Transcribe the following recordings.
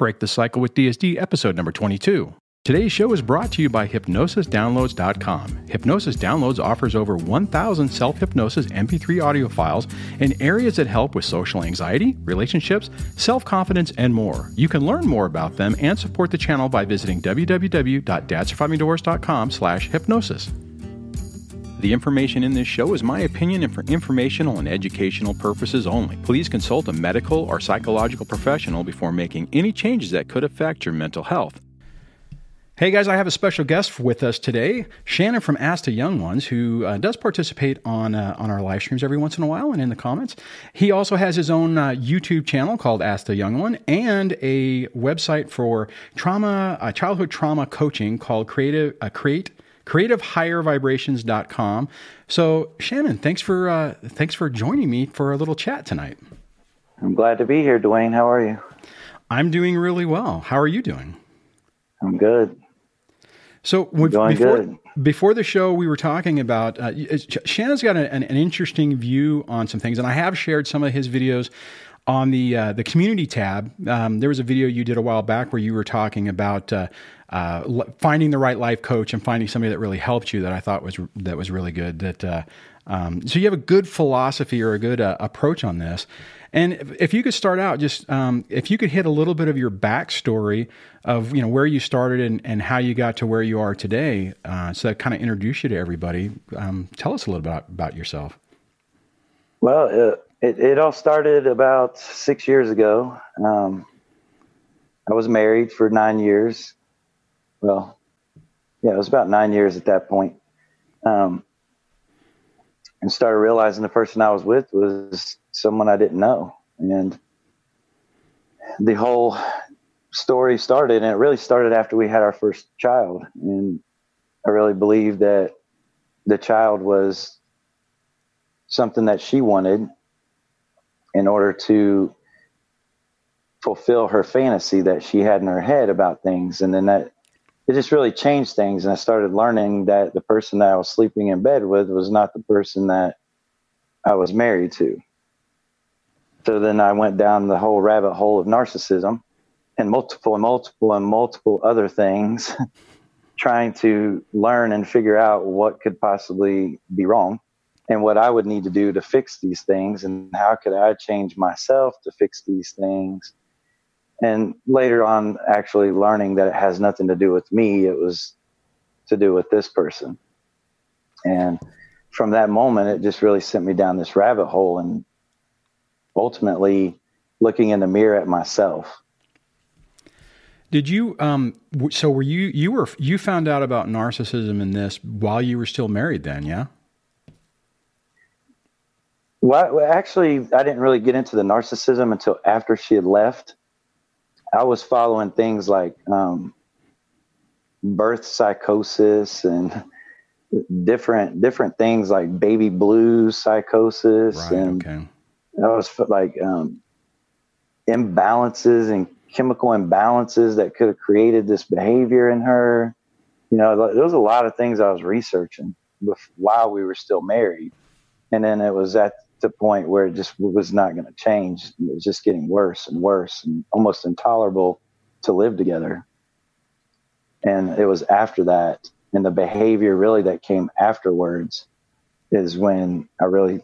Break the Cycle with DSD, episode number 22. Today's show is brought to you by HypnosisDownloads.com. Hypnosis Downloads offers over 1,000 self hypnosis MP3 audio files in areas that help with social anxiety, relationships, self confidence, and more. You can learn more about them and support the channel by visiting www.dadsurvivingdivorce.com/hypnosis. The information in this show is my opinion and for informational and educational purposes only. Please consult a medical or psychological professional before making any changes that could affect your mental health. Hey guys, I have a special guest with us today, Shannon from Ask the Young Ones, who uh, does participate on uh, on our live streams every once in a while and in the comments. He also has his own uh, YouTube channel called Ask the Young One and a website for trauma, uh, childhood trauma coaching called Creative uh, Create createhighervibrations.com. So, Shannon, thanks for uh, thanks for joining me for a little chat tonight. I'm glad to be here, Dwayne. How are you? I'm doing really well. How are you doing? I'm good. So before good. before the show, we were talking about uh, Shannon's got an, an, interesting view on some things, and I have shared some of his videos on the uh, the community tab. Um, there was a video you did a while back where you were talking about uh, uh, finding the right life coach and finding somebody that really helped you that I thought was that was really good. That uh, um, so you have a good philosophy or a good uh, approach on this. And if, you could start out, just um, if you could hit a little bit of your backstory of you know where you started and, and how you got to where you are today, uh, so that kind of introduce you to everybody. Um, tell us a little bit about, about yourself. Well, it, it all started about six years ago. Um, I was married for nine years well, yeah, it was about nine years at that point. Um, and started realizing the person I was with was someone I didn't know. And the whole story started, and it really started after we had our first child. And I really believe that the child was something that she wanted in order to fulfill her fantasy that she had in her head about things. And then that it just really changed things. And I started learning that the person that I was sleeping in bed with was not the person that I was married to. So then I went down the whole rabbit hole of narcissism and multiple and multiple and multiple other things, trying to learn and figure out what could possibly be wrong and what I would need to do to fix these things and how could I change myself to fix these things? And later on actually learning that it has nothing to do with me it was to do with this person. And from that moment it just really sent me down this rabbit hole and ultimately looking in the mirror at myself. Did you um so were you you were you found out about narcissism in this while you were still married then yeah well actually i didn't really get into the narcissism until after she had left I was following things like um, birth psychosis and different different things like baby blues psychosis right, and okay. I was like um, imbalances and chemical imbalances that could have created this behavior in her. You know, there was a lot of things I was researching while we were still married, and then it was at the point where it just was not going to change. It was just getting worse and worse and almost intolerable to live together. And it was after that, and the behavior really that came afterwards is when I really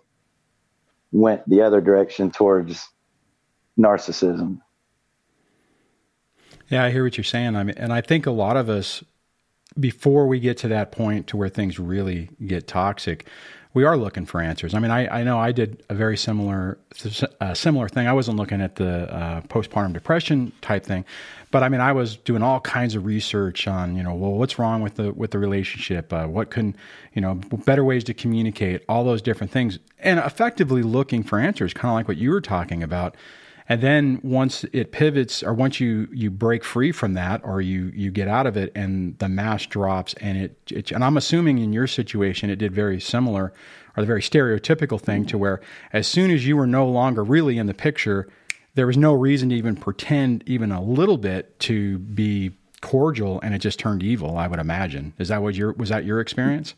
went the other direction towards narcissism. Yeah, I hear what you're saying. I mean, and I think a lot of us, before we get to that point to where things really get toxic, we are looking for answers. I mean, I, I know I did a very similar uh, similar thing. I wasn't looking at the uh, postpartum depression type thing, but I mean, I was doing all kinds of research on you know, well, what's wrong with the with the relationship? Uh, what can you know, better ways to communicate? All those different things, and effectively looking for answers, kind of like what you were talking about. And then once it pivots, or once you you break free from that, or you you get out of it, and the mask drops, and it, it and I'm assuming in your situation it did very similar, or the very stereotypical thing to where as soon as you were no longer really in the picture, there was no reason to even pretend even a little bit to be cordial, and it just turned evil. I would imagine. Is that what your was that your experience?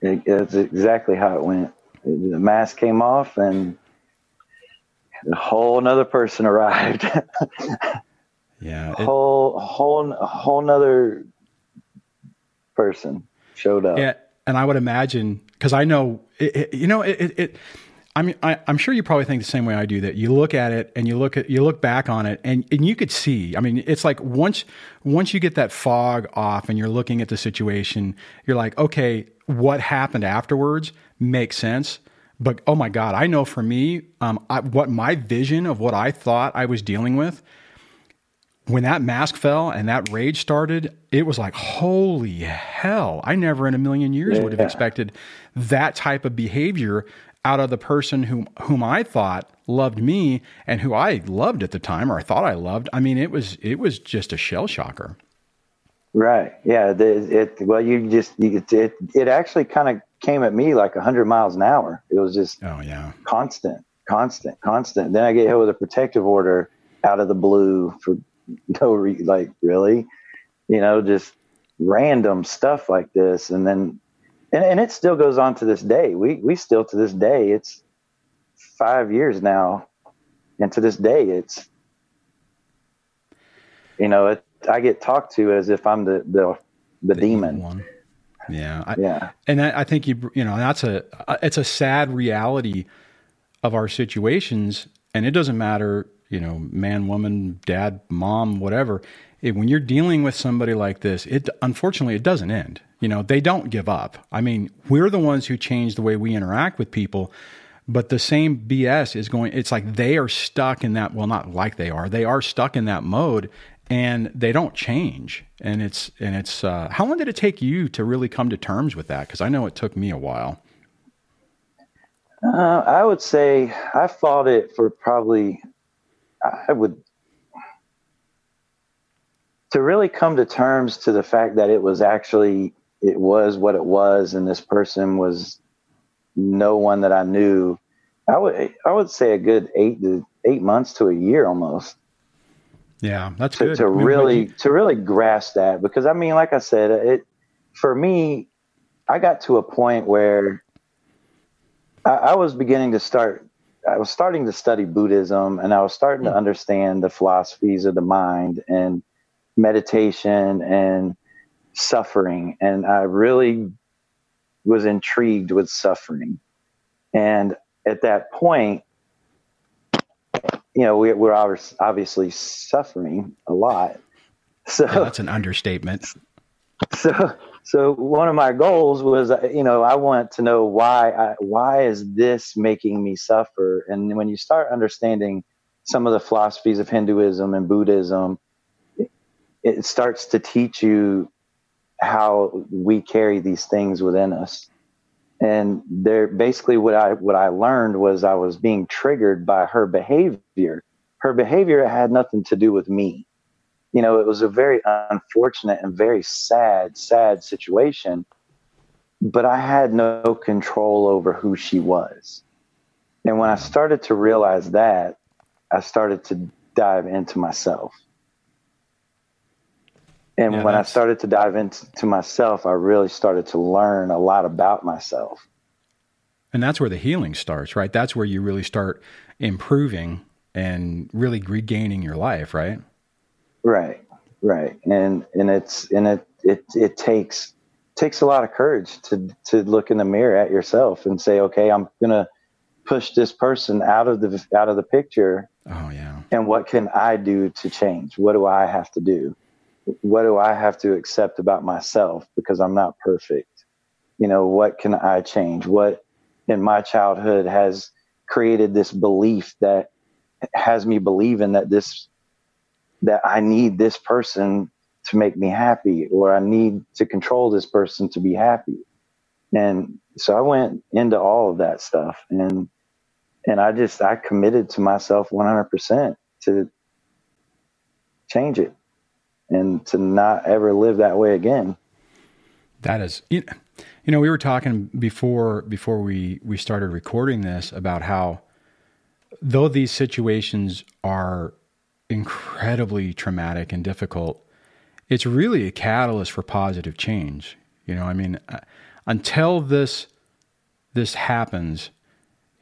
That's exactly how it went. The mask came off, and a whole another person arrived. Yeah. It, whole whole whole nother person showed up. Yeah, and I would imagine because I know it, it, you know it, it I mean, I, am sure you probably think the same way I do. That you look at it and you look at you look back on it, and and you could see. I mean, it's like once once you get that fog off and you're looking at the situation, you're like, okay, what happened afterwards makes sense. But oh my God, I know for me, um, I, what my vision of what I thought I was dealing with when that mask fell and that rage started, it was like, holy hell. I never in a million years yeah. would have expected that type of behavior out of the person whom whom I thought loved me and who I loved at the time or I thought I loved. I mean, it was it was just a shell shocker. Right. Yeah. The, it well, you just you, it it actually kind of came at me like hundred miles an hour. It was just oh yeah constant, constant, constant. Then I get hit with a protective order out of the blue for no re- like really, you know, just random stuff like this, and then and, and it still goes on to this day. We we still to this day, it's five years now, and to this day, it's you know, it, I get talked to as if I'm the the the, the demon. One. Yeah, I, yeah, and I, I think you you know that's a it's a sad reality of our situations, and it doesn't matter you know man, woman, dad, mom, whatever. It, when you're dealing with somebody like this, it unfortunately it doesn't end. You know, they don't give up. I mean, we're the ones who change the way we interact with people, but the same BS is going, it's like they are stuck in that, well, not like they are, they are stuck in that mode and they don't change. And it's, and it's, uh, how long did it take you to really come to terms with that? Cause I know it took me a while. Uh, I would say I fought it for probably, I would to really come to terms to the fact that it was actually it was what it was, and this person was no one that I knew. I would I would say a good eight to eight months to a year almost. Yeah, that's to, good. To I mean, really you... to really grasp that because I mean, like I said, it for me, I got to a point where I, I was beginning to start. I was starting to study Buddhism, and I was starting mm-hmm. to understand the philosophies of the mind and meditation and suffering. And I really was intrigued with suffering. And at that point, you know, we, we're obviously suffering a lot. So yeah, that's an understatement. So, so one of my goals was, uh, you know, I want to know why, I, why is this making me suffer? And when you start understanding some of the philosophies of Hinduism and Buddhism, it starts to teach you how we carry these things within us. And there basically what I what I learned was I was being triggered by her behavior. Her behavior had nothing to do with me. You know, it was a very unfortunate and very sad, sad situation. But I had no control over who she was. And when I started to realize that, I started to dive into myself. And yeah, when that's... I started to dive into myself, I really started to learn a lot about myself. And that's where the healing starts, right? That's where you really start improving and really regaining your life, right? Right, right. And and it's and it it it takes takes a lot of courage to to look in the mirror at yourself and say, okay, I'm gonna push this person out of the out of the picture. Oh yeah. And what can I do to change? What do I have to do? What do I have to accept about myself because I'm not perfect? You know, what can I change? What in my childhood has created this belief that has me believing that this that I need this person to make me happy or I need to control this person to be happy. And so I went into all of that stuff and and I just I committed to myself 100% to change it and to not ever live that way again. That is, you know, we were talking before before we we started recording this about how though these situations are incredibly traumatic and difficult, it's really a catalyst for positive change. You know, I mean, uh, until this this happens,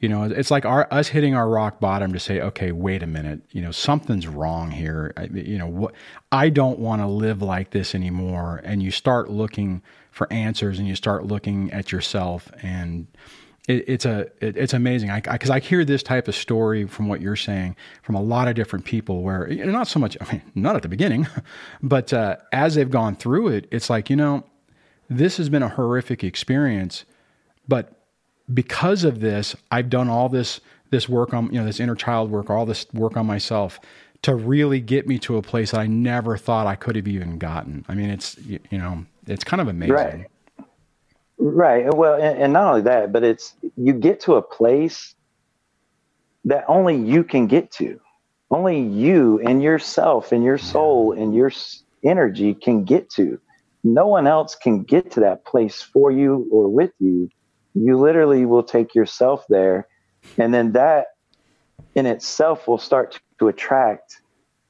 You know, it's like our us hitting our rock bottom to say, okay, wait a minute, you know, something's wrong here. I, you know, what I don't want to live like this anymore. And you start looking for answers, and you start looking at yourself, and it, it's a it, it's amazing. I because I, I, hear this type of story from what you're saying from a lot of different people, where not so much, I mean, not at the beginning, but uh, as they've gone through it, it's like you know, this has been a horrific experience, but because of this, I've done all this this work on you know this inner child work, all this work on myself to really get me to a place that I never thought I could have even gotten. I mean, it's you, know, it's kind of amazing. Right. Right. Well, and, and not only that, but it's you get to a place that only you can get to. Only you and yourself and your soul and your energy can get to. No one else can get to that place for you or with you you literally will take yourself there and then that in itself will start to attract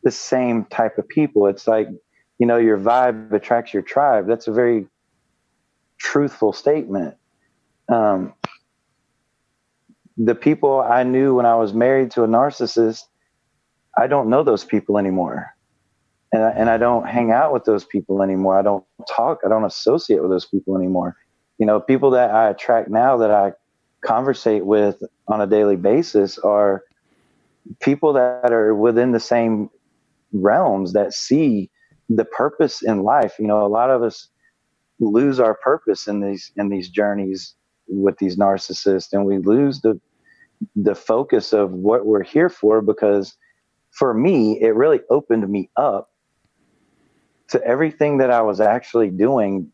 the same type of people. It's like you know your vibe attracts your tribe. That's a very truthful statement. Um, the people i knew when i was married to a narcissist i don't know those people anymore. And I, and I don't hang out with those people anymore. I don't talk. I don't associate with those people anymore you know, people that I attract now that I conversate with on a daily basis are people that are within the same realms that see the purpose in life. You know, a lot of us lose our purpose in these in these journeys with these narcissists and we lose the the focus of what we're here for because for me it really opened me up to everything that I was actually doing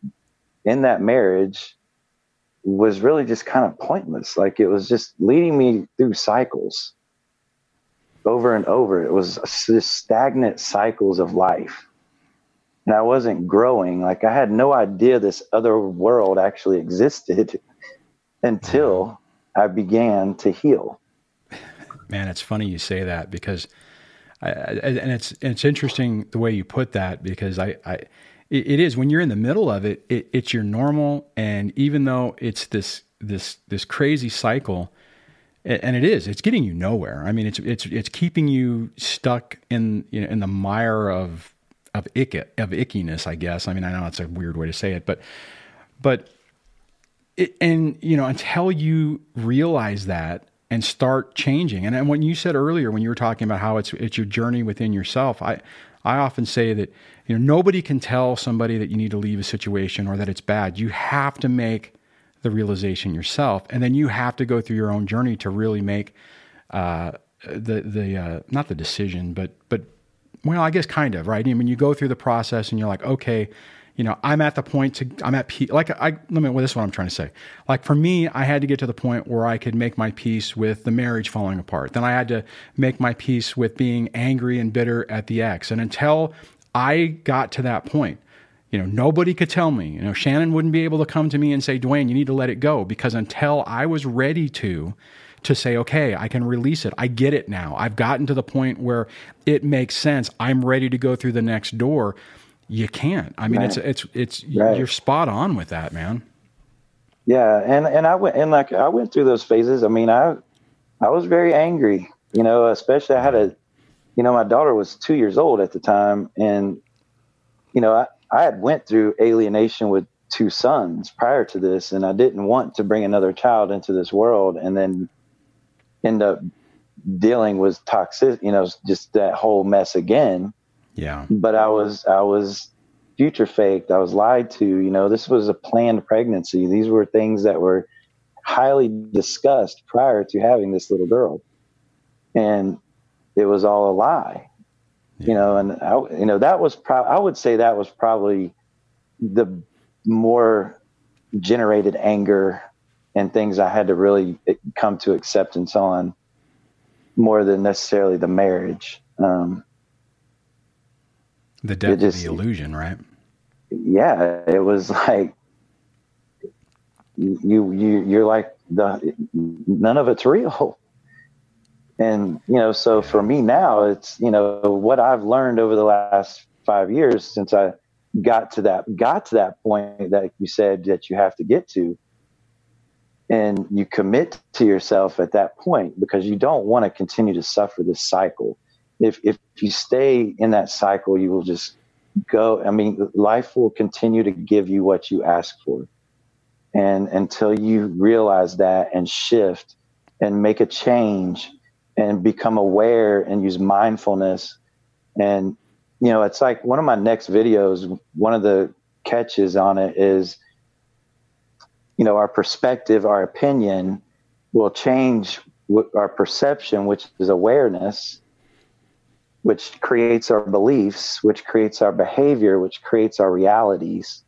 in that marriage was really just kind of pointless. Like it was just leading me through cycles over and over. It was just stagnant cycles of life. And I wasn't growing. Like I had no idea this other world actually existed until I began to heal. Man, it's funny you say that because I, and it's it's interesting the way you put that because I, I it, it is when you're in the middle of it, it, it's your normal, and even though it's this this this crazy cycle, and it is, it's getting you nowhere. I mean, it's it's it's keeping you stuck in you know in the mire of of ick of ickiness, I guess. I mean, I know it's a weird way to say it, but but it, and you know until you realize that and start changing. And, and when you said earlier, when you were talking about how it's it's your journey within yourself, I I often say that you know nobody can tell somebody that you need to leave a situation or that it's bad. You have to make the realization yourself, and then you have to go through your own journey to really make uh, the the uh, not the decision, but but well, I guess kind of right. I mean, you go through the process, and you're like, okay, you know, I'm at the point to, I'm at peace. Like, I, let me, well, this is what I'm trying to say. Like, for me, I had to get to the point where I could make my peace with the marriage falling apart. Then I had to make my peace with being angry and bitter at the ex. And until I got to that point, you know, nobody could tell me, you know, Shannon wouldn't be able to come to me and say, Dwayne, you need to let it go. Because until I was ready to, to say, okay, I can release it. I get it now. I've gotten to the point where it makes sense. I'm ready to go through the next door you can't. I mean, right. it's it's it's right. you're spot on with that, man. Yeah, and and I went and like I went through those phases. I mean, I I was very angry. You know, especially I had a, you know, my daughter was two years old at the time, and you know, I I had went through alienation with two sons prior to this, and I didn't want to bring another child into this world, and then end up dealing with toxic, you know, just that whole mess again yeah. But I was I was future faked. I was lied to. You know, this was a planned pregnancy. These were things that were highly discussed prior to having this little girl, and it was all a lie. Yeah. You know, and I, you know that was pro- I would say that was probably the more generated anger and things I had to really come to acceptance on more than necessarily the marriage. Um, the depth just, of the illusion, right? Yeah, it was like you you you're like the none of it's real. And you know, so for me now, it's you know what I've learned over the last five years since I got to that got to that point that you said that you have to get to and you commit to yourself at that point because you don't want to continue to suffer this cycle. If if you stay in that cycle, you will just go. I mean, life will continue to give you what you ask for, and until you realize that and shift and make a change and become aware and use mindfulness and you know it's like one of my next videos one of the catches on it is you know our perspective our opinion will change our perception which is awareness which creates our beliefs which creates our behavior which creates our realities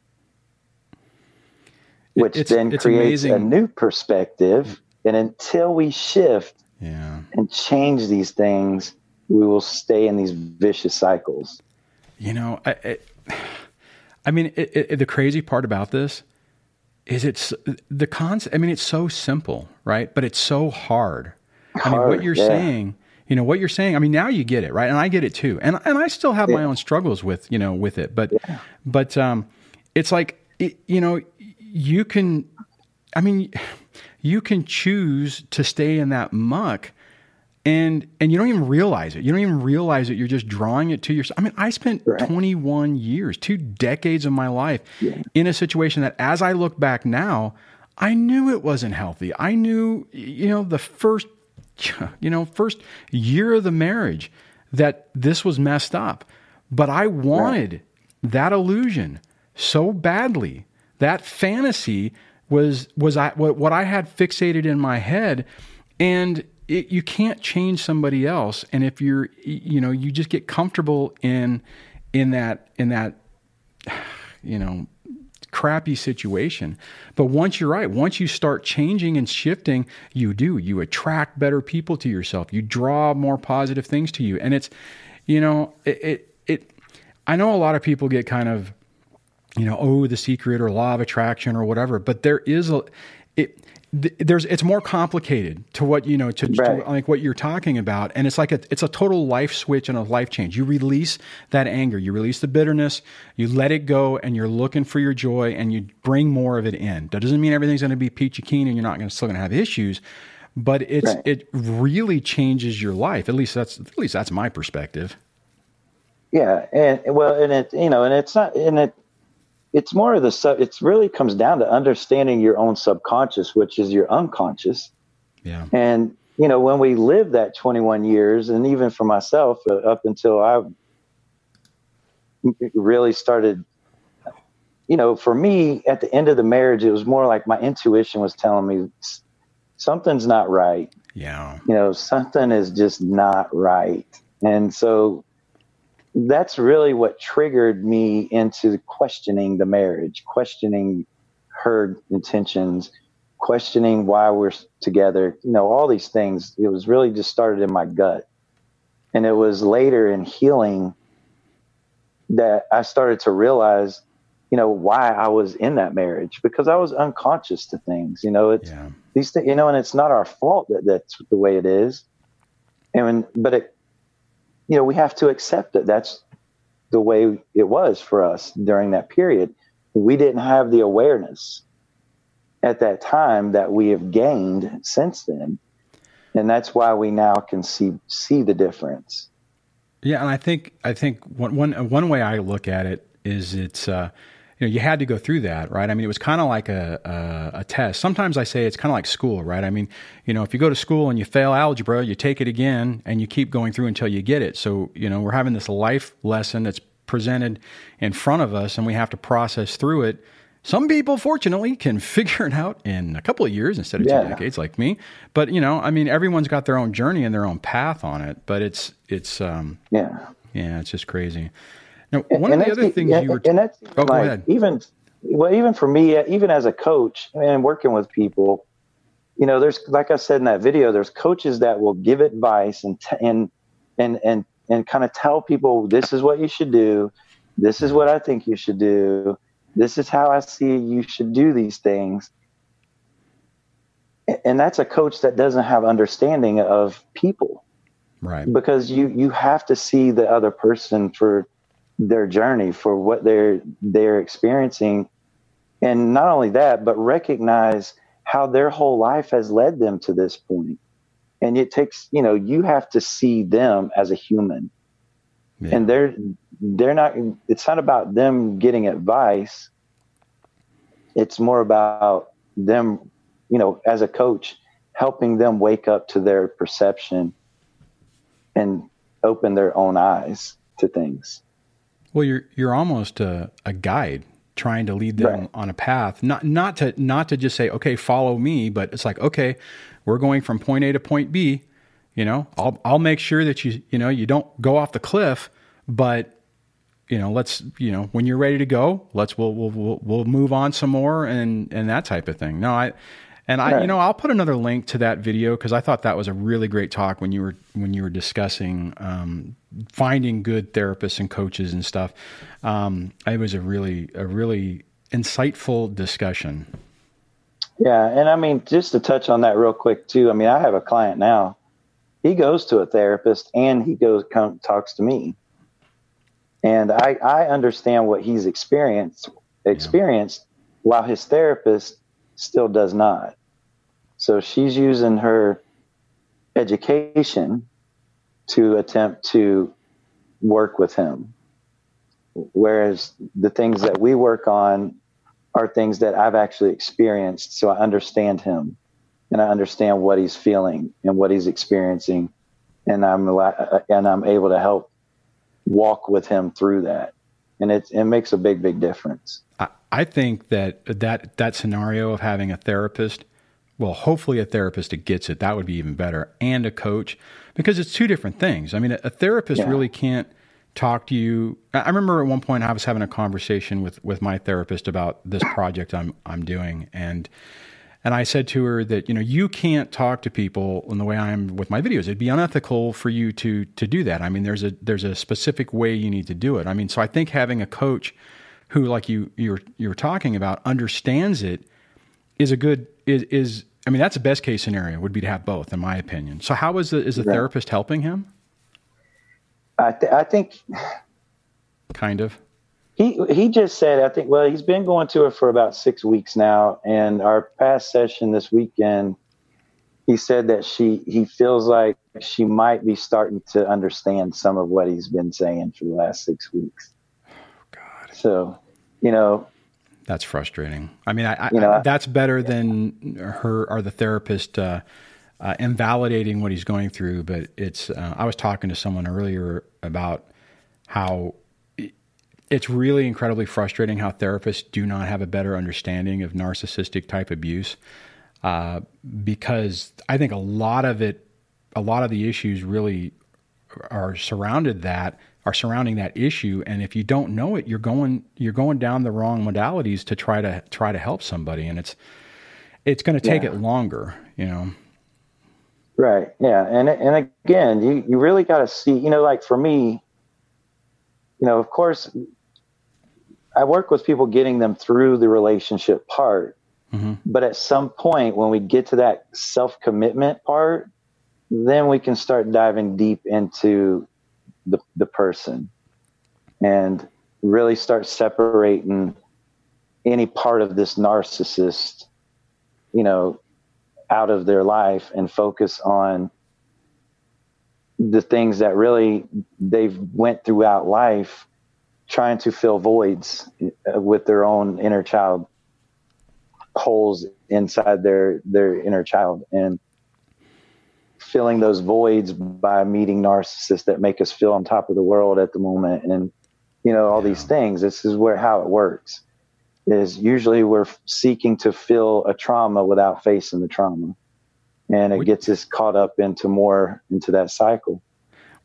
which it's, then it's creates amazing. a new perspective and until we shift yeah. and change these things we will stay in these vicious cycles you know i, I, I mean it, it, the crazy part about this is it's the concept. I mean, it's so simple, right? But it's so hard. hard I mean, what you're yeah. saying, you know, what you're saying. I mean, now you get it, right? And I get it too. And and I still have yeah. my own struggles with, you know, with it. But yeah. but um, it's like it, you know, you can. I mean, you can choose to stay in that muck and and you don't even realize it. You don't even realize it. You're just drawing it to yourself. I mean, I spent right. 21 years, two decades of my life, yeah. in a situation that, as I look back now, I knew it wasn't healthy. I knew, you know, the first, you know, first year of the marriage that this was messed up, but I wanted right. that illusion so badly. That fantasy was was I what, what I had fixated in my head, and it, you can't change somebody else and if you're you know you just get comfortable in in that in that you know crappy situation. But once you're right once you start changing and shifting you do. You attract better people to yourself. You draw more positive things to you. And it's you know it it, it i know a lot of people get kind of you know oh the secret or law of attraction or whatever but there is a it there's it's more complicated to what you know to, right. to, like what you're talking about. And it's like a it's a total life switch and a life change. You release that anger. You release the bitterness. You let it go and you're looking for your joy and you bring more of it in. That doesn't mean everything's going to be peachy keen and you're not going to still going to have issues but it's right. it really changes your life. At least that's at least that's my perspective. Yeah and well and it you know and it's not and it it's more of the sub it's really comes down to understanding your own subconscious which is your unconscious. Yeah. And you know when we live that 21 years and even for myself uh, up until i really started you know for me at the end of the marriage it was more like my intuition was telling me something's not right. Yeah. You know something is just not right. And so that's really what triggered me into questioning the marriage, questioning her intentions, questioning why we're together, you know, all these things. It was really just started in my gut. And it was later in healing that I started to realize, you know, why I was in that marriage because I was unconscious to things, you know, it's yeah. these things, you know, and it's not our fault that that's the way it is. And when, but it, you know, we have to accept it. That's the way it was for us during that period. We didn't have the awareness at that time that we have gained since then. And that's why we now can see see the difference. Yeah, and I think I think one one one way I look at it is it's uh, you know, you had to go through that, right? I mean, it was kind of like a, a, a, test. Sometimes I say it's kind of like school, right? I mean, you know, if you go to school and you fail algebra, you take it again and you keep going through until you get it. So, you know, we're having this life lesson that's presented in front of us and we have to process through it. Some people, fortunately, can figure it out in a couple of years instead of yeah. two decades, like me. But you know, I mean, everyone's got their own journey and their own path on it. But it's it's um, yeah, yeah, it's just crazy. Now, one and of the other things you were and that's oh, like, even well, even for me, even as a coach and working with people, you know, there's like I said in that video, there's coaches that will give advice and t- and and and and kind of tell people this is what you should do, this is what I think you should do, this is how I see you should do these things. And that's a coach that doesn't have understanding of people, right? Because you you have to see the other person for their journey for what they're they're experiencing and not only that but recognize how their whole life has led them to this point. And it takes, you know, you have to see them as a human. Yeah. And they're they're not it's not about them getting advice. It's more about them, you know, as a coach, helping them wake up to their perception and open their own eyes to things. Well, you're you're almost a, a guide trying to lead them right. on a path. Not not to not to just say okay follow me but it's like okay we're going from point A to point B you know? I'll I'll make sure that you you know you don't go off the cliff but you know let's you know when you're ready to go let's we'll we'll we'll, we'll move on some more and and that type of thing. No I and I, right. you know, I'll put another link to that video because I thought that was a really great talk when you were when you were discussing um, finding good therapists and coaches and stuff. Um, it was a really a really insightful discussion. Yeah, and I mean, just to touch on that real quick too. I mean, I have a client now. He goes to a therapist and he goes come, talks to me, and I I understand what he's experienced experienced yeah. while his therapist still does not. So she's using her education to attempt to work with him. Whereas the things that we work on are things that I've actually experienced. So I understand him and I understand what he's feeling and what he's experiencing. And I'm, and I'm able to help walk with him through that. And it, it makes a big, big difference. I think that that that scenario of having a therapist, well, hopefully a therapist that gets it, that would be even better, and a coach, because it's two different things. I mean, a, therapist yeah. really can't talk to you. I remember at one point I was having a conversation with with my therapist about this project I'm I'm doing, and and I said to her that you know you can't talk to people in the way I am with my videos. It'd be unethical for you to to do that. I mean, there's a there's a specific way you need to do it. I mean, so I think having a coach who, like you you were you were talking about, understands it, is a good is is. I mean, that's the best case scenario would be to have both, in my opinion. So, how is the is the right. therapist helping him? I th- I think kind of. He he just said I think well he's been going to it for about six weeks now, and our past session this weekend, he said that she he feels like she might be starting to understand some of what he's been saying for the last six weeks. Oh, God. So, you know, that's frustrating. I mean, I, you know, I, that's better than her or the therapist uh, uh, invalidating what he's going through. But it's. Uh, I was talking to someone earlier about how it's really incredibly frustrating how therapists do not have a better understanding of narcissistic type abuse, uh, because I think a lot of it, a lot of the issues really are surrounded that are surrounding that issue and if you don't know it you're going you're going down the wrong modalities to try to try to help somebody and it's it's going to take yeah. it longer you know right yeah and and again you you really got to see you know like for me you know of course i work with people getting them through the relationship part mm-hmm. but at some point when we get to that self-commitment part then we can start diving deep into the, the person and really start separating any part of this narcissist, you know, out of their life and focus on the things that really they've went throughout life trying to fill voids uh, with their own inner child holes inside their their inner child. And filling those voids by meeting narcissists that make us feel on top of the world at the moment. And you know all yeah. these things this is where how it works is usually we're seeking to fill a trauma without facing the trauma. And it gets us caught up into more into that cycle.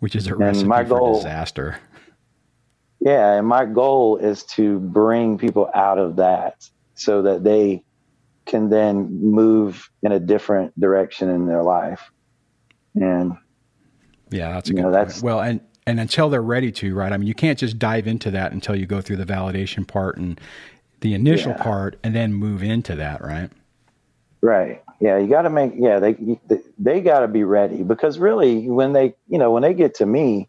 Which is a recipe my for disaster. Yeah and my goal is to bring people out of that so that they can then move in a different direction in their life and yeah, that's a good know, that's well, and and until they're ready to, right? I mean, you can't just dive into that until you go through the validation part and the initial yeah. part, and then move into that, right? Right. Yeah, you got to make. Yeah, they they got to be ready because really, when they you know when they get to me,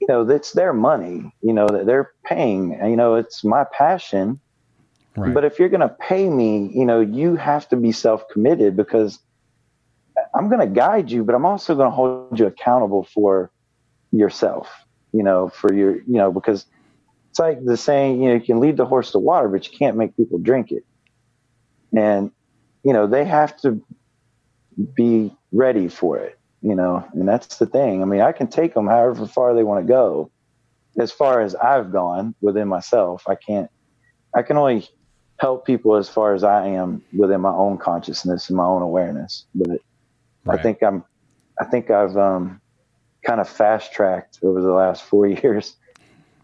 you know, it's their money. You know that they're paying. You know, it's my passion. Right. But if you're going to pay me, you know, you have to be self committed because I'm going to guide you, but I'm also going to hold you accountable for yourself, you know, for your, you know, because it's like the saying, you know, you can lead the horse to water, but you can't make people drink it. And, you know, they have to be ready for it, you know, and that's the thing. I mean, I can take them however far they want to go. As far as I've gone within myself, I can't, I can only help people as far as I am within my own consciousness and my own awareness. But right. I think I'm, I think I've um, kind of fast tracked over the last four years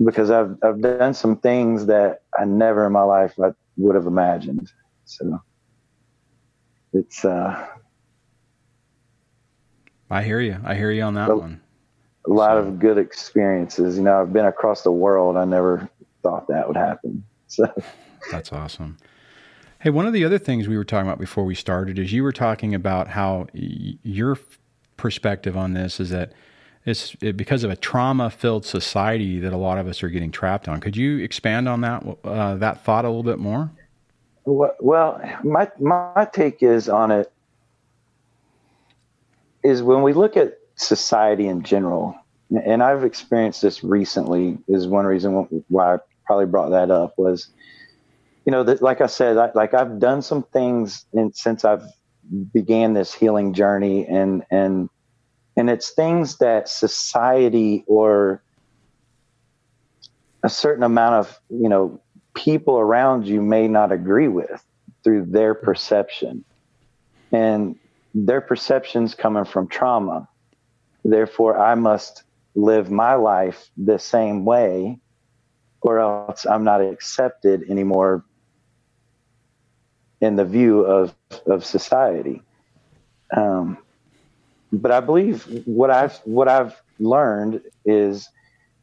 because I've I've done some things that I never in my life I would have imagined. So it's uh I hear you. I hear you on that a, one. A lot so. of good experiences. You know, I've been across the world. I never thought that would happen. So that's awesome. Hey, one of the other things we were talking about before we started is you were talking about how y- your perspective on this is that it's it, because of a trauma-filled society that a lot of us are getting trapped on. Could you expand on that uh, that thought a little bit more? Well, my my take is on it is when we look at society in general, and I've experienced this recently. Is one reason why I probably brought that up was, you know, that like I said, I, like I've done some things in, since I've began this healing journey, and and and it's things that society or a certain amount of you know people around you may not agree with through their perception. And their perceptions coming from trauma. Therefore i must live my life the same way or else i'm not accepted anymore in the view of of society um, but I believe what I've what I've learned is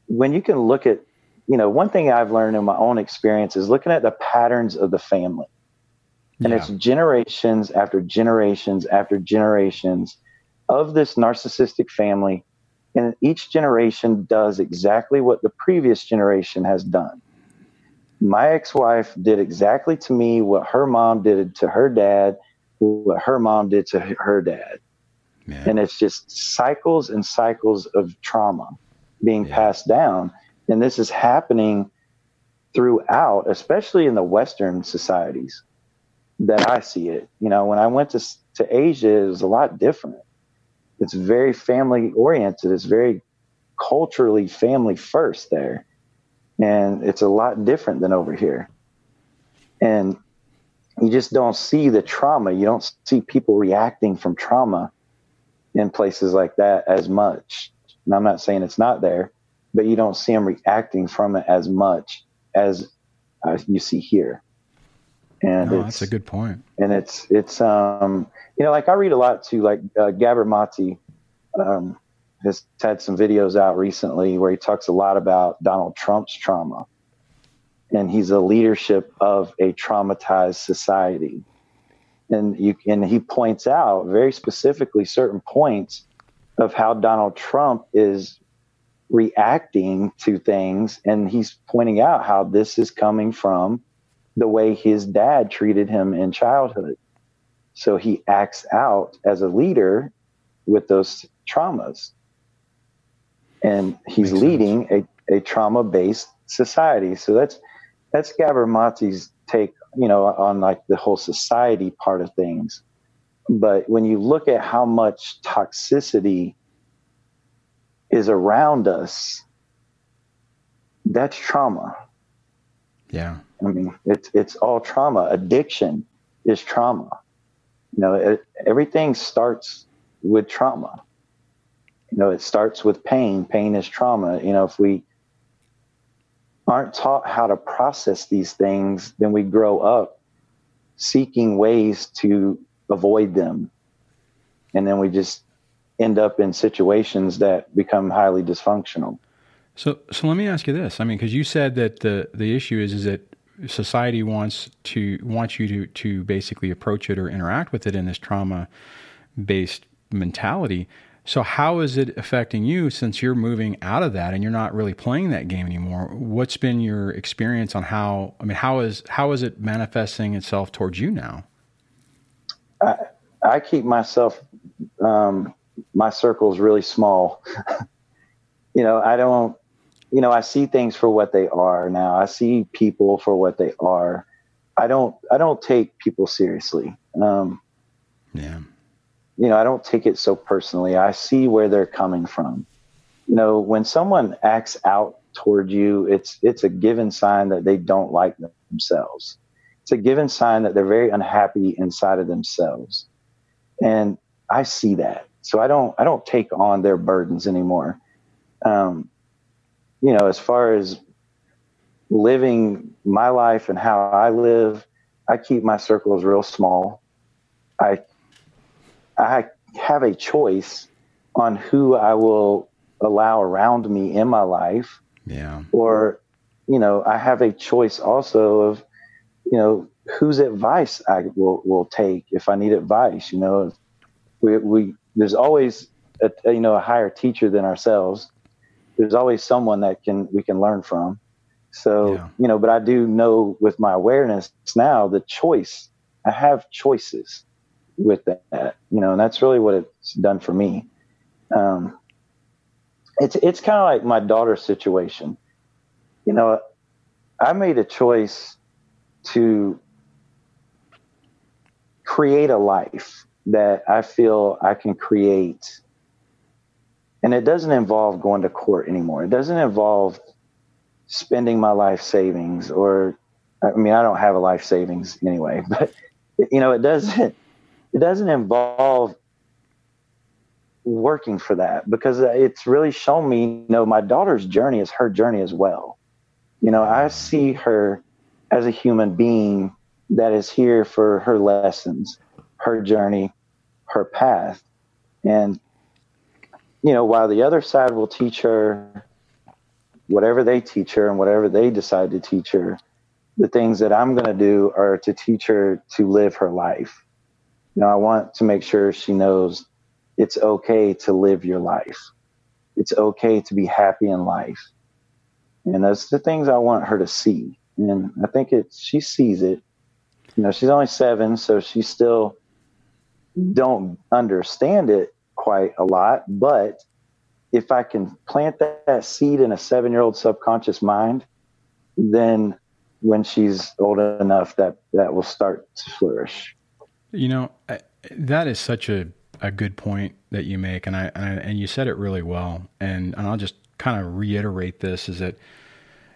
when you can look at you know one thing I've learned in my own experience is looking at the patterns of the family, and yeah. it's generations after generations after generations of this narcissistic family, and each generation does exactly what the previous generation has done. My ex-wife did exactly to me what her mom did to her dad, what her mom did to her dad yeah. And it's just cycles and cycles of trauma being yeah. passed down. And this is happening throughout, especially in the Western societies that I see it. You know, when I went to, to Asia, it was a lot different. It's very family oriented. It's very culturally family first there. And it's a lot different than over here. And you just don't see the trauma. You don't see people reacting from trauma in places like that as much. And I'm not saying it's not there, but you don't see them reacting from it as much as uh, you see here. And no, that's a good point. And it's it's um you know like I read a lot too. Like uh, Mate um, has had some videos out recently where he talks a lot about Donald Trump's trauma, and he's a leadership of a traumatized society. And you and he points out very specifically certain points of how Donald Trump is reacting to things. And he's pointing out how this is coming from the way his dad treated him in childhood. So he acts out as a leader with those traumas and he's Makes leading a, a trauma based society so that's that's Gabor take you know, on like the whole society part of things. But when you look at how much toxicity is around us, that's trauma. Yeah. I mean, it's it's all trauma. Addiction is trauma. You know, it, everything starts with trauma. You know, it starts with pain. Pain is trauma. You know, if we aren't taught how to process these things, then we grow up seeking ways to avoid them. And then we just end up in situations that become highly dysfunctional. So, so let me ask you this. I mean, because you said that the the issue is is that society wants to wants you to to basically approach it or interact with it in this trauma based mentality. So how is it affecting you since you're moving out of that and you're not really playing that game anymore? What's been your experience on how I mean how is how is it manifesting itself towards you now? I I keep myself um, my circles really small. you know, I don't you know, I see things for what they are now. I see people for what they are. I don't I don't take people seriously. Um, yeah you know, I don't take it so personally. I see where they're coming from. You know, when someone acts out toward you, it's it's a given sign that they don't like themselves. It's a given sign that they're very unhappy inside of themselves. And I see that. So I don't I don't take on their burdens anymore. Um, you know, as far as living my life and how I live, I keep my circles real small. I I have a choice on who I will allow around me in my life. Yeah. Or, you know, I have a choice also of, you know, whose advice I will, will take if I need advice. You know, we, we there's always a, you know a higher teacher than ourselves. There's always someone that can we can learn from. So yeah. you know, but I do know with my awareness now the choice. I have choices with that, you know, and that's really what it's done for me. Um, it's it's kind of like my daughter's situation. You know, I made a choice to create a life that I feel I can create. And it doesn't involve going to court anymore. It doesn't involve spending my life savings or I mean I don't have a life savings anyway, but you know, it doesn't it doesn't involve working for that because it's really shown me, you know, my daughter's journey is her journey as well. You know, I see her as a human being that is here for her lessons, her journey, her path. And, you know, while the other side will teach her whatever they teach her and whatever they decide to teach her, the things that I'm going to do are to teach her to live her life you know, I want to make sure she knows it's okay to live your life. It's okay to be happy in life. And that's the things I want her to see. And I think it she sees it. You know, she's only seven, so she still don't understand it quite a lot. But if I can plant that, that seed in a seven year old subconscious mind, then when she's old enough that that will start to flourish. You know, that is such a, a good point that you make, and I, and, I, and you said it really well. And and I'll just kind of reiterate this: is that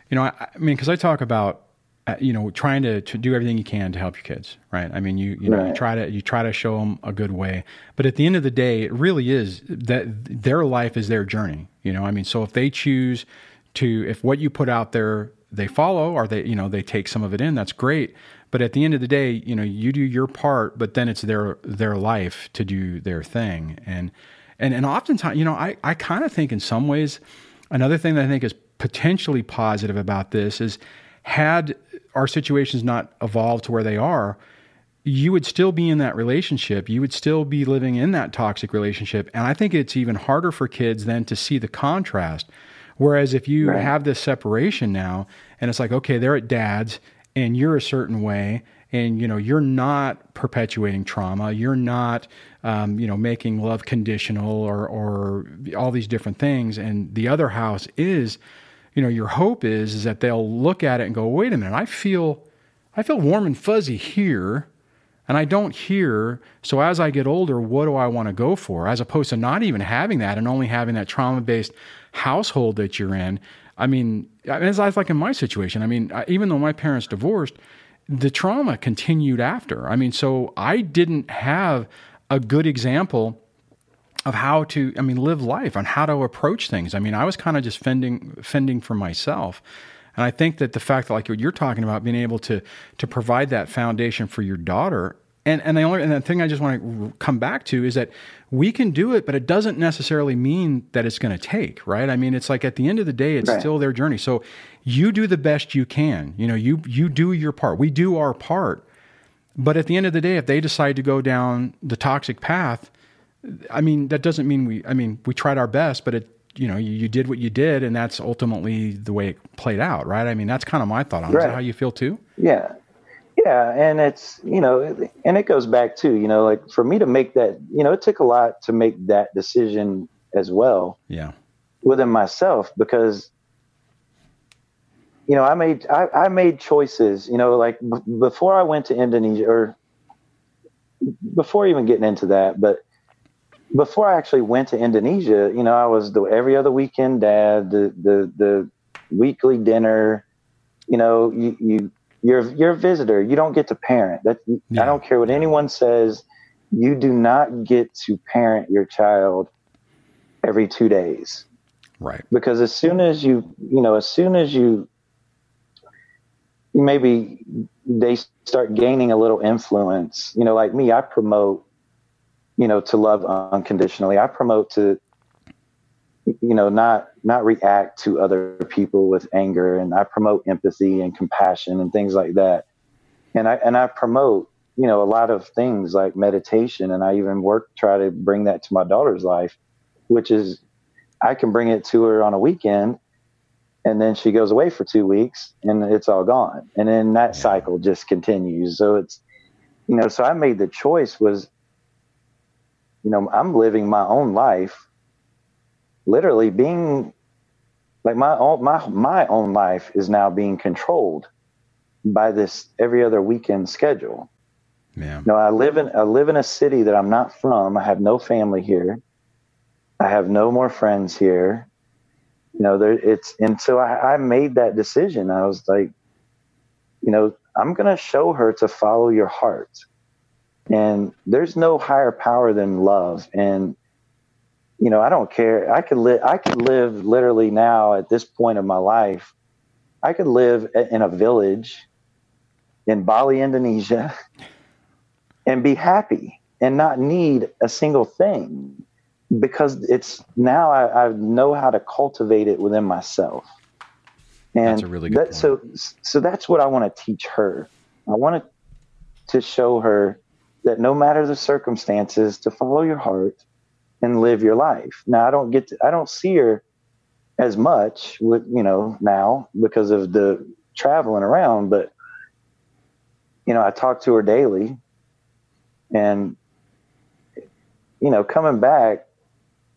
you know, I, I mean, because I talk about uh, you know trying to, to do everything you can to help your kids, right? I mean, you you know, you try to you try to show them a good way, but at the end of the day, it really is that their life is their journey. You know, I mean, so if they choose to, if what you put out there they follow or they you know they take some of it in, that's great. But at the end of the day, you know, you do your part, but then it's their their life to do their thing. And and and oftentimes, you know, I I kind of think in some ways, another thing that I think is potentially positive about this is had our situations not evolved to where they are, you would still be in that relationship. You would still be living in that toxic relationship. And I think it's even harder for kids then to see the contrast. Whereas if you right. have this separation now, and it's like, okay, they're at dad's, and you're a certain way and you know you're not perpetuating trauma you're not um, you know making love conditional or or all these different things and the other house is you know your hope is is that they'll look at it and go wait a minute i feel i feel warm and fuzzy here and i don't here so as i get older what do i want to go for as opposed to not even having that and only having that trauma based household that you're in I mean, as I was like in my situation, I mean, even though my parents divorced, the trauma continued after. I mean, so I didn't have a good example of how to, I mean, live life on how to approach things. I mean, I was kind of just fending, fending for myself. And I think that the fact that, like what you're talking about, being able to to provide that foundation for your daughter and and the only and the thing I just want to come back to is that we can do it, but it doesn't necessarily mean that it's going to take, right? I mean, it's like at the end of the day, it's right. still their journey. So you do the best you can. You know, you you do your part. We do our part. But at the end of the day, if they decide to go down the toxic path, I mean, that doesn't mean we, I mean, we tried our best, but it, you know, you, you did what you did, and that's ultimately the way it played out, right? I mean, that's kind of my thought on it. Right. Is that how you feel too? Yeah. Yeah. And it's, you know, and it goes back to, you know, like for me to make that, you know, it took a lot to make that decision as well. Yeah. Within myself, because, you know, I made, I, I made choices, you know, like b- before I went to Indonesia or before even getting into that, but before I actually went to Indonesia, you know, I was the every other weekend dad, the the the weekly dinner. You know, you you you're you're a visitor. You don't get to parent. That yeah. I don't care what anyone says. You do not get to parent your child every two days. Right. Because as soon as you you know, as soon as you maybe they start gaining a little influence. You know, like me, I promote you know, to love unconditionally. I promote to, you know, not not react to other people with anger, and I promote empathy and compassion and things like that. And I and I promote, you know, a lot of things like meditation, and I even work try to bring that to my daughter's life, which is I can bring it to her on a weekend, and then she goes away for two weeks, and it's all gone, and then that cycle just continues. So it's, you know, so I made the choice was you know, I'm living my own life, literally being like my own my my own life is now being controlled by this every other weekend schedule. Yeah. No, I live in I live in a city that I'm not from. I have no family here. I have no more friends here. You know, there it's and so I, I made that decision. I was like, you know, I'm gonna show her to follow your heart. And there's no higher power than love. And you know, I don't care. I could live. I could live literally now at this point of my life. I could live in a village in Bali, Indonesia, and be happy and not need a single thing because it's now I, I know how to cultivate it within myself. And that's a really good that, so so that's what I want to teach her. I want to show her that no matter the circumstances, to follow your heart and live your life. Now, I don't get to, I don't see her as much with, you know, now because of the traveling around, but, you know, I talk to her daily and, you know, coming back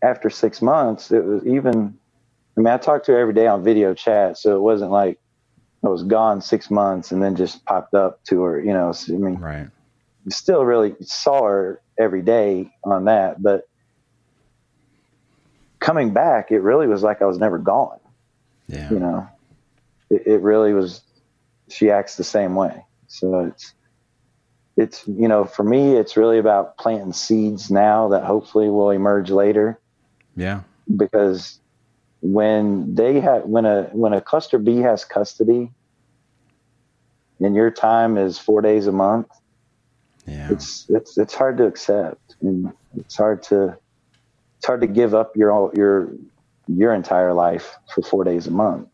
after six months, it was even, I mean, I talked to her every day on video chat. So it wasn't like I was gone six months and then just popped up to her, you know, so, I mean, right still really saw her every day on that, but coming back, it really was like I was never gone. Yeah. You know, it, it really was, she acts the same way. So it's, it's, you know, for me, it's really about planting seeds now that hopefully will emerge later. Yeah. Because when they have, when a, when a cluster B has custody and your time is four days a month, yeah. It's it's it's hard to accept, and it's hard to it's hard to give up your your your entire life for four days a month,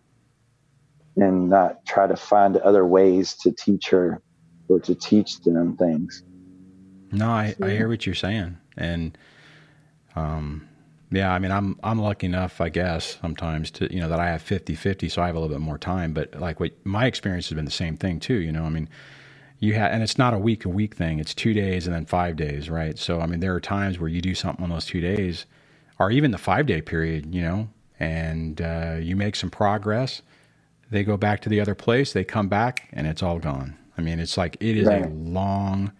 and not try to find other ways to teach her or to teach them things. No, I, I hear what you're saying, and um, yeah, I mean, I'm I'm lucky enough, I guess, sometimes to you know that I have 50-50, so I have a little bit more time. But like what my experience has been the same thing too. You know, I mean, you have, and it's not a week a week thing. It's two days and then five days, right? So, I mean, there are times where you do something on those two days, or even the five day period, you know, and uh, you make some progress. They go back to the other place, they come back, and it's all gone. I mean, it's like it is right. a long,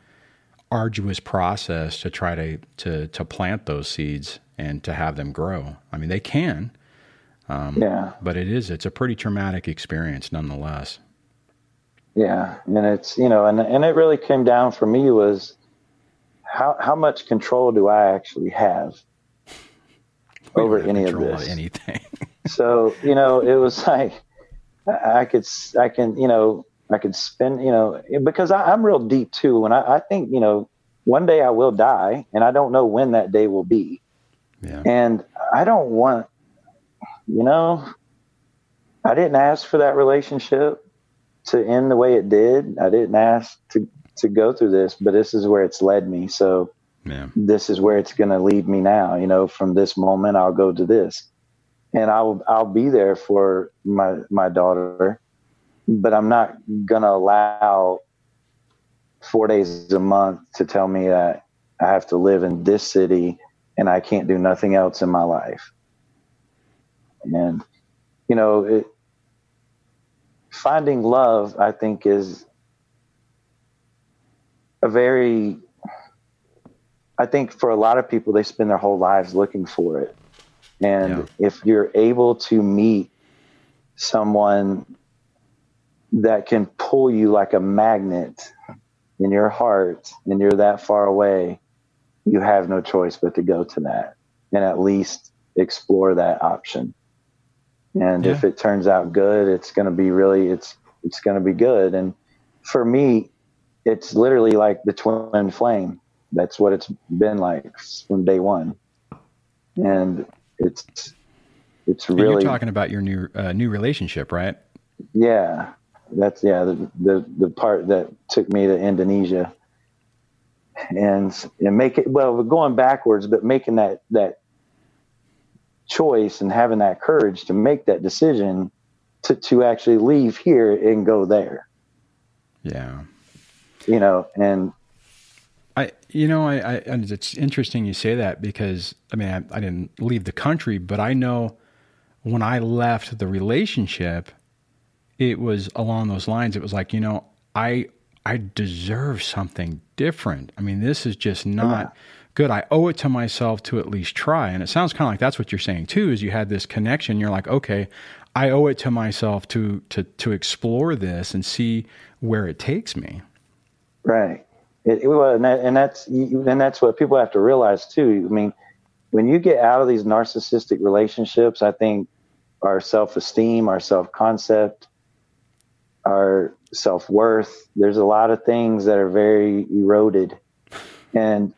arduous process to try to to to plant those seeds and to have them grow. I mean, they can, um, yeah, but it is it's a pretty traumatic experience nonetheless. Yeah, and it's you know, and and it really came down for me was how how much control do I actually have over any of this? anything. so you know, it was like I could I can you know I could spend you know because I, am real deep too, and I, I think you know one day I will die, and I don't know when that day will be. Yeah. And I don't want, you know, I didn't ask for that relationship to end the way it did. I didn't ask to to go through this, but this is where it's led me. So This is where it's going to lead me now. You know, from this moment, I'll go to this, and I'll I'll be there for my my daughter, but I'm not going to allow four days a month to tell me that I have to live in this city and I can't do nothing else in my life. And you know, it, finding love, I think, is a very I think for a lot of people, they spend their whole lives looking for it. And yeah. if you're able to meet someone that can pull you like a magnet in your heart and you're that far away, you have no choice but to go to that and at least explore that option. And yeah. if it turns out good, it's going to be really, it's, it's going to be good. And for me, it's literally like the twin flame that's what it's been like from day one. And it's it's really and you're talking about your new uh, new relationship, right? Yeah, that's yeah the, the the part that took me to Indonesia, and and make it well going backwards, but making that that choice and having that courage to make that decision to to actually leave here and go there. Yeah, you know, and you know, I, I, and it's interesting you say that because I mean, I, I didn't leave the country, but I know when I left the relationship, it was along those lines. It was like, you know, I, I deserve something different. I mean, this is just not yeah. good. I owe it to myself to at least try. And it sounds kind of like that's what you're saying too. Is you had this connection. You're like, okay, I owe it to myself to to to explore this and see where it takes me. Right. It, well, and, that, and that's and that's what people have to realize too. I mean, when you get out of these narcissistic relationships, I think our self-esteem, our self-concept, our self-worth, there's a lot of things that are very eroded, and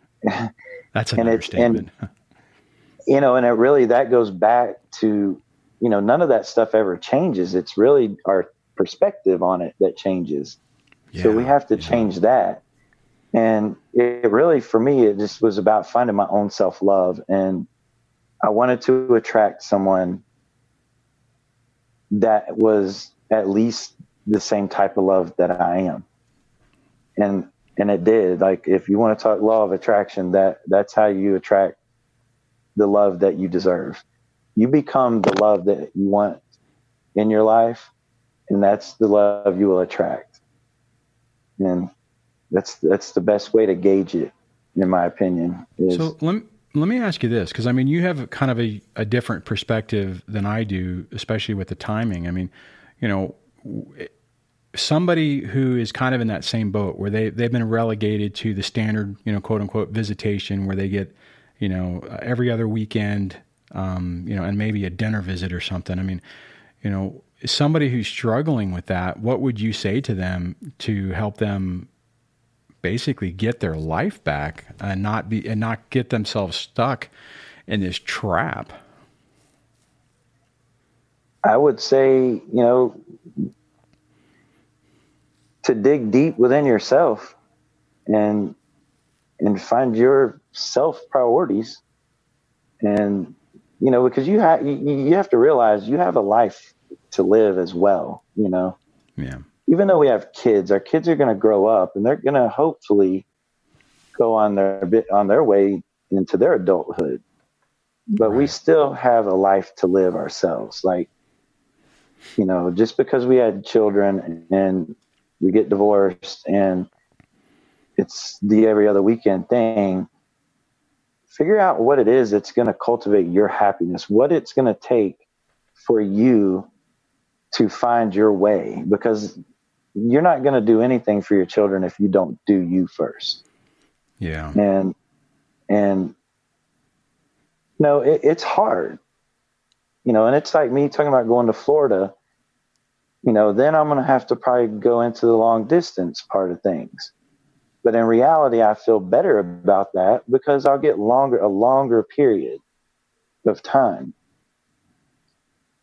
that's an and understatement. and, you know, and it really that goes back to you know none of that stuff ever changes. It's really our perspective on it that changes. Yeah, so we have to yeah. change that. And it really, for me, it just was about finding my own self love. And I wanted to attract someone that was at least the same type of love that I am. And and it did. Like if you want to talk law of attraction, that that's how you attract the love that you deserve. You become the love that you want in your life, and that's the love you will attract. And that's that's the best way to gauge it, in my opinion. Is, so let me, let me ask you this, because I mean, you have kind of a, a different perspective than I do, especially with the timing. I mean, you know, somebody who is kind of in that same boat where they they've been relegated to the standard, you know, quote unquote visitation, where they get, you know, every other weekend, um, you know, and maybe a dinner visit or something. I mean, you know, somebody who's struggling with that, what would you say to them to help them basically get their life back and not be and not get themselves stuck in this trap? I would say, you know, to dig deep within yourself and and find your self priorities and you know because you have you, you have to realize you have a life to live as well you know? Yeah even though we have kids, our kids are going to grow up and they're going to hopefully go on their bit on their way into their adulthood. But right. we still have a life to live ourselves. Like, you know, just because we had children and we get divorced and it's the every other weekend thing, figure out what it is that's going to cultivate your happiness, what it's going to take for you to find your way because you're not going to do anything for your children if you don't do you first. Yeah. And, and, no, it, it's hard, you know, and it's like me talking about going to Florida, you know, then I'm going to have to probably go into the long distance part of things. But in reality, I feel better about that because I'll get longer, a longer period of time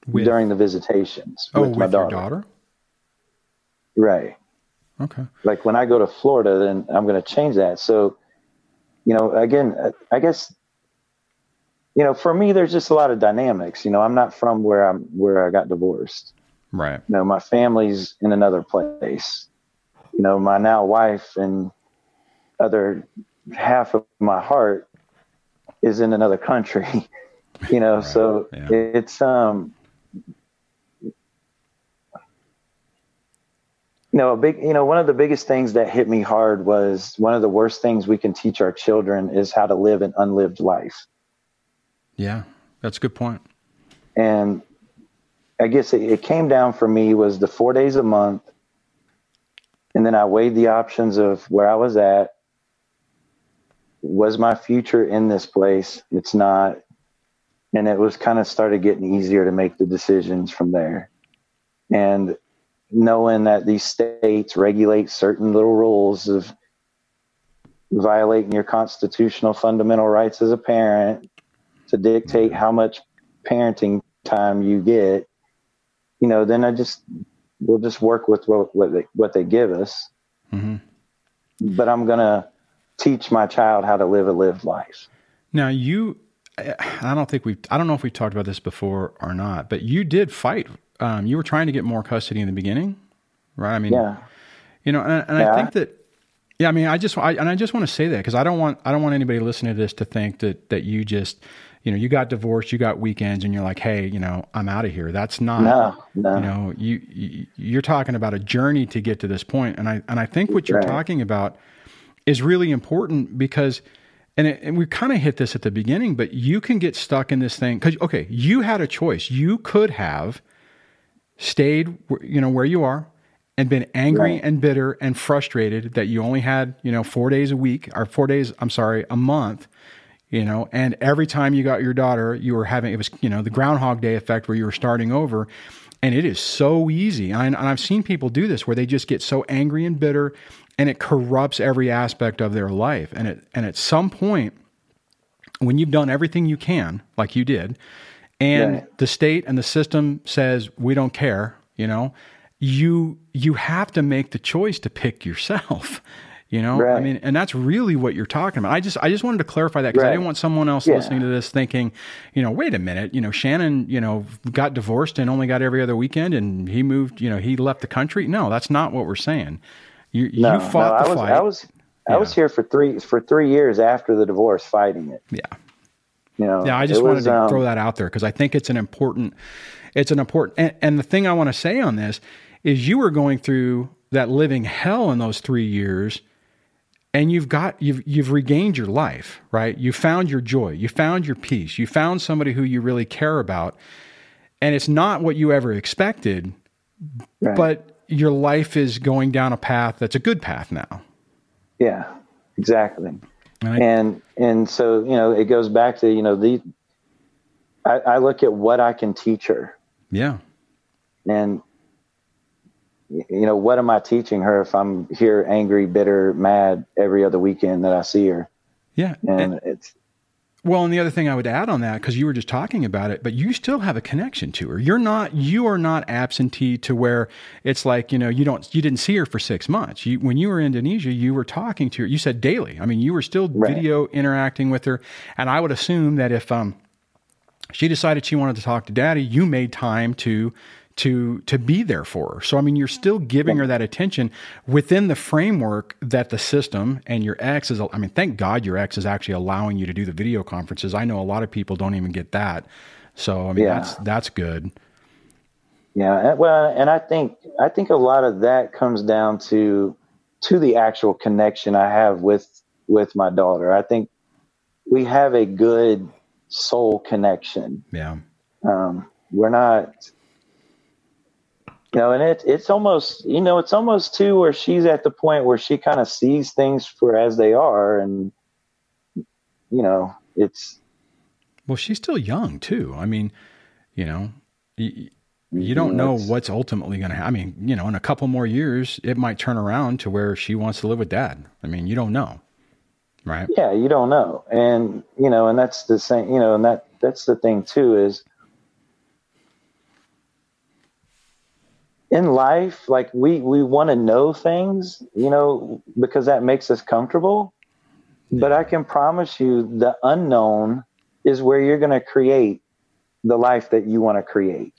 with, during the visitations oh, with, my daughter. daughter. Right. Okay. Like when I go to Florida, then I'm going to change that. So you know, again, I guess, you know, for me, there's just a lot of dynamics. You know, I'm not from where I'm where I got divorced. Right. You know, my family's in another place. You know, my now wife and other half of my heart is in another country. you know, right. so yeah. it's um you know, a big, you know, one of the biggest things that hit me hard was one of the worst things we can teach our children is how to live an unlived life. Yeah, that's a good point. And I guess it, it came down for me was the four days a month. And then I weighed the options of where I was at. Was my future in this place? It's not. And it was kind of started getting easier to make the decisions from there. And knowing that these states regulate certain little rules of violating your constitutional fundamental rights as a parent to dictate how much parenting time you get, you know, then I just we'll just work with what what they, what they give us. Mm-hmm. But I'm gonna teach my child how to live a lived life. Now you, I don't think we, I don't know if we've talked about this before or not, but you did fight um, you were trying to get more custody in the beginning, right? I mean, yeah. You know, and, and yeah. I think that, yeah. I mean, I just, I, and I just want to say that because I don't want, I don't want anybody listening to this to think that that you just, you know, you got divorced, you got weekends, and you're like, hey, you know, I'm out of here. That's not, no, no. you know, you, you are talking about a journey to get to this point, and I and I think what you're right. talking about is really important because and, it, and we kind of hit this at the beginning, but you can get stuck in this thing because okay, you had a choice. You could have stayed, you know, where you are and been angry right. and bitter and frustrated that you only had, you know, four days a week or four days, I'm sorry, a month, you know, and every time you got your daughter, you were having, it was, you know, the Groundhog Day effect where you were starting over. And it is so easy. And, I've seen people do this where they just get so angry and bitter and it corrupts every aspect of their life. And it, and at some point, when you've done everything you can, like you did, and yeah. the state and the system says we don't care you know? You you have to make the choice to pick yourself you know? Right. i mean and that's really what you're talking about. I just i just wanted to clarify that because right. i didn't want someone else yeah. listening to this thinking you know wait a minute you know shannon you know got divorced and only got every other weekend and he moved you know he left the country. No that's not what we're saying. You, no, you fought no, the I was, fight. i was i was here for three for three years after the divorce fighting it. Yeah you know, yeah, I just wanted was, to um, throw that out there because I think it's an important, it's an important, and, and the thing I want to say on this is you were going through that living hell in those three years and you've got you've you've regained your life right? You found your joy you found your peace you found somebody who you really care about and it's not what you ever expected right. but your life is going down a path that's a good path now. Yeah exactly and and so you know it goes back to you know the I, I look at what I can teach her. Yeah. And you know what am I teaching her if I'm here angry, bitter, mad every other weekend that I see her? Yeah. And, and it's well, and the other thing I would add on that, because you were just talking about it, but you still have a connection to her. You're not, you are not absentee to where it's like, you know, you don't, you didn't see her for six months. You, when you were in Indonesia, you were talking to her. You said daily. I mean, you were still right. video interacting with her. And I would assume that if, um, she decided she wanted to talk to daddy, you made time to to to be there for her. So I mean, you're still giving her that attention within the framework that the system and your ex is. I mean, thank God your ex is actually allowing you to do the video conferences. I know a lot of people don't even get that. So I mean, yeah. that's that's good. Yeah, well, and I think I think a lot of that comes down to to the actual connection I have with with my daughter. I think we have a good soul connection. Yeah. Um, we're not you know, and it's it's almost you know it's almost too where she's at the point where she kind of sees things for as they are, and you know it's. Well, she's still young too. I mean, you know, you, you don't mm-hmm, know what's ultimately going to happen. I mean, you know, in a couple more years, it might turn around to where she wants to live with dad. I mean, you don't know, right? Yeah, you don't know, and you know, and that's the same. You know, and that that's the thing too is in life, like we we want to know things, you know, because that makes us comfortable. But I can promise you the unknown is where you're going to create the life that you want to create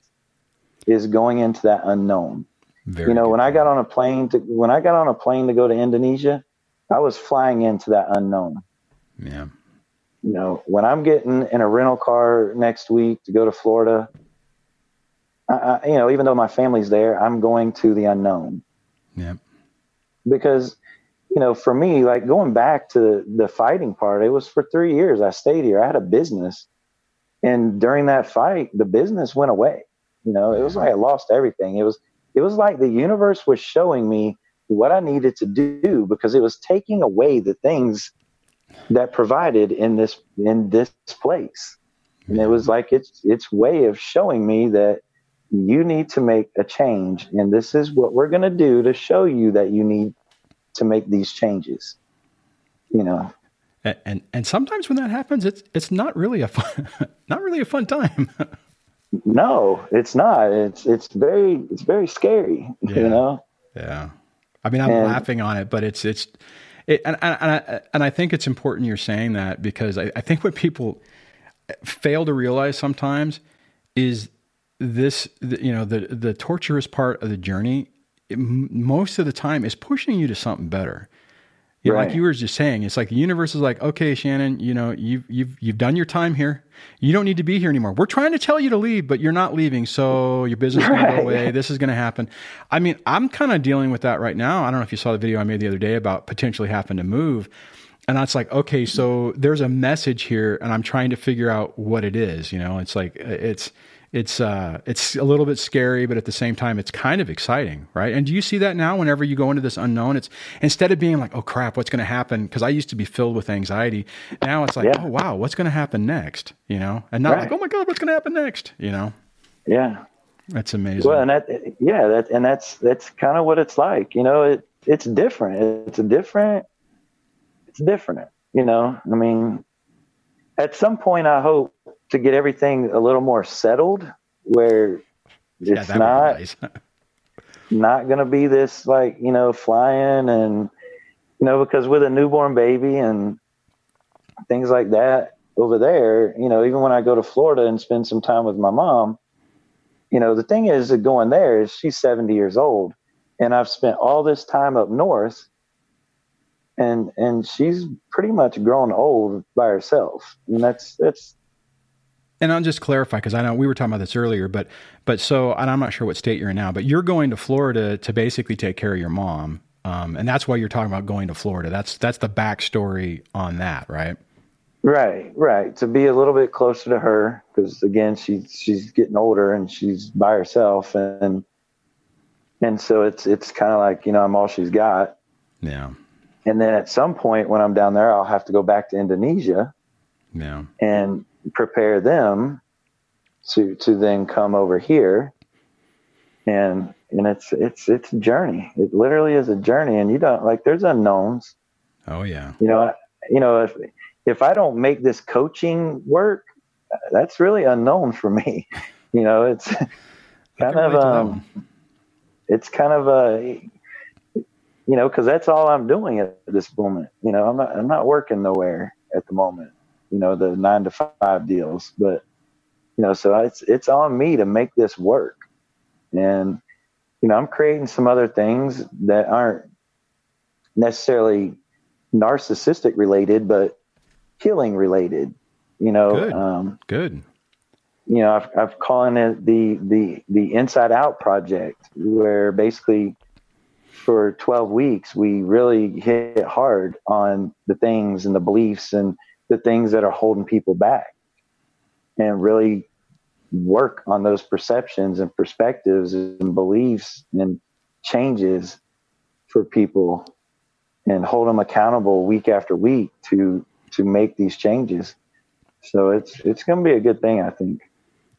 is going into that unknown. Very you know, when I got on a plane to when I got on a plane to go to Indonesia, I was flying into that unknown. Yeah. You know, when I'm getting in a rental car next week to go to Florida, I, you know, even though my family's there, I'm going to the unknown. Yeah. Because, you know, for me, like going back to the fighting part, it was for three years. I stayed here. I had a business, and during that fight, the business went away. You know, it was like I lost everything. It was it was like the universe was showing me what I needed to do because it was taking away the things that provided in this in this place. And it was like it's its way of showing me that you need to make a change and this is what we're going to do to show you that you need to make these changes. You know. And, and and sometimes when that happens it's it's not really a fun not really a fun time. no, it's not. It's it's very it's very scary, yeah. you know. Yeah. I mean, I'm and, laughing on it, but it's it's it, and, and, and, I, and I think it's important you're saying that because I, I think what people fail to realize sometimes is this, you know, the, the torturous part of the journey, it, most of the time is pushing you to something better. You know, right. like you were just saying, it's like the universe is like, okay, Shannon, you know, you've you've you've done your time here. You don't need to be here anymore. We're trying to tell you to leave, but you're not leaving. So your business is going to go away. This is going to happen. I mean, I'm kind of dealing with that right now. I don't know if you saw the video I made the other day about potentially having to move. And that's like, okay, so there's a message here, and I'm trying to figure out what it is. You know, it's like uh, it's it's uh, it's a little bit scary, but at the same time, it's kind of exciting, right? And do you see that now? Whenever you go into this unknown, it's instead of being like, "Oh crap, what's going to happen?" Because I used to be filled with anxiety. Now it's like, yeah. "Oh wow, what's going to happen next?" You know, and not right. like, "Oh my god, what's going to happen next?" You know. Yeah. That's amazing. Well, and that yeah, that and that's that's kind of what it's like. You know, it it's different. It's a different. It's different. You know, I mean, at some point, I hope to get everything a little more settled where it's yeah, not nice. not going to be this like you know flying and you know because with a newborn baby and things like that over there you know even when i go to florida and spend some time with my mom you know the thing is that going there is she's 70 years old and i've spent all this time up north and and she's pretty much grown old by herself and that's that's and I'll just clarify because I know we were talking about this earlier, but but so and I'm not sure what state you're in now, but you're going to Florida to basically take care of your mom, um, and that's why you're talking about going to Florida. That's that's the backstory on that, right? Right, right. To be a little bit closer to her because again, she's she's getting older and she's by herself, and and so it's it's kind of like you know I'm all she's got. Yeah. And then at some point when I'm down there, I'll have to go back to Indonesia. Yeah. And prepare them to to then come over here. And and it's it's it's a journey. It literally is a journey. And you don't like there's unknowns. Oh yeah. You know you know if if i don't make this coaching work that's really unknown for me. You know it's kind of um it's kind of a you know because that's all i'm doing at this moment. You know i'm not i'm not working nowhere at the moment you know, the nine to five deals. But, you know, so it's, it's on me to make this work. And, you know, I'm creating some other things that aren't necessarily narcissistic related, but healing related, you know, good. Um, good. You know, I've, I've calling it the, the, the inside out project where basically for 12 weeks, we really hit hard on the things and the beliefs and, the things that are holding people back and really work on those perceptions and perspectives and beliefs and changes for people and hold them accountable week after week to to make these changes. So it's it's going to be a good thing i think.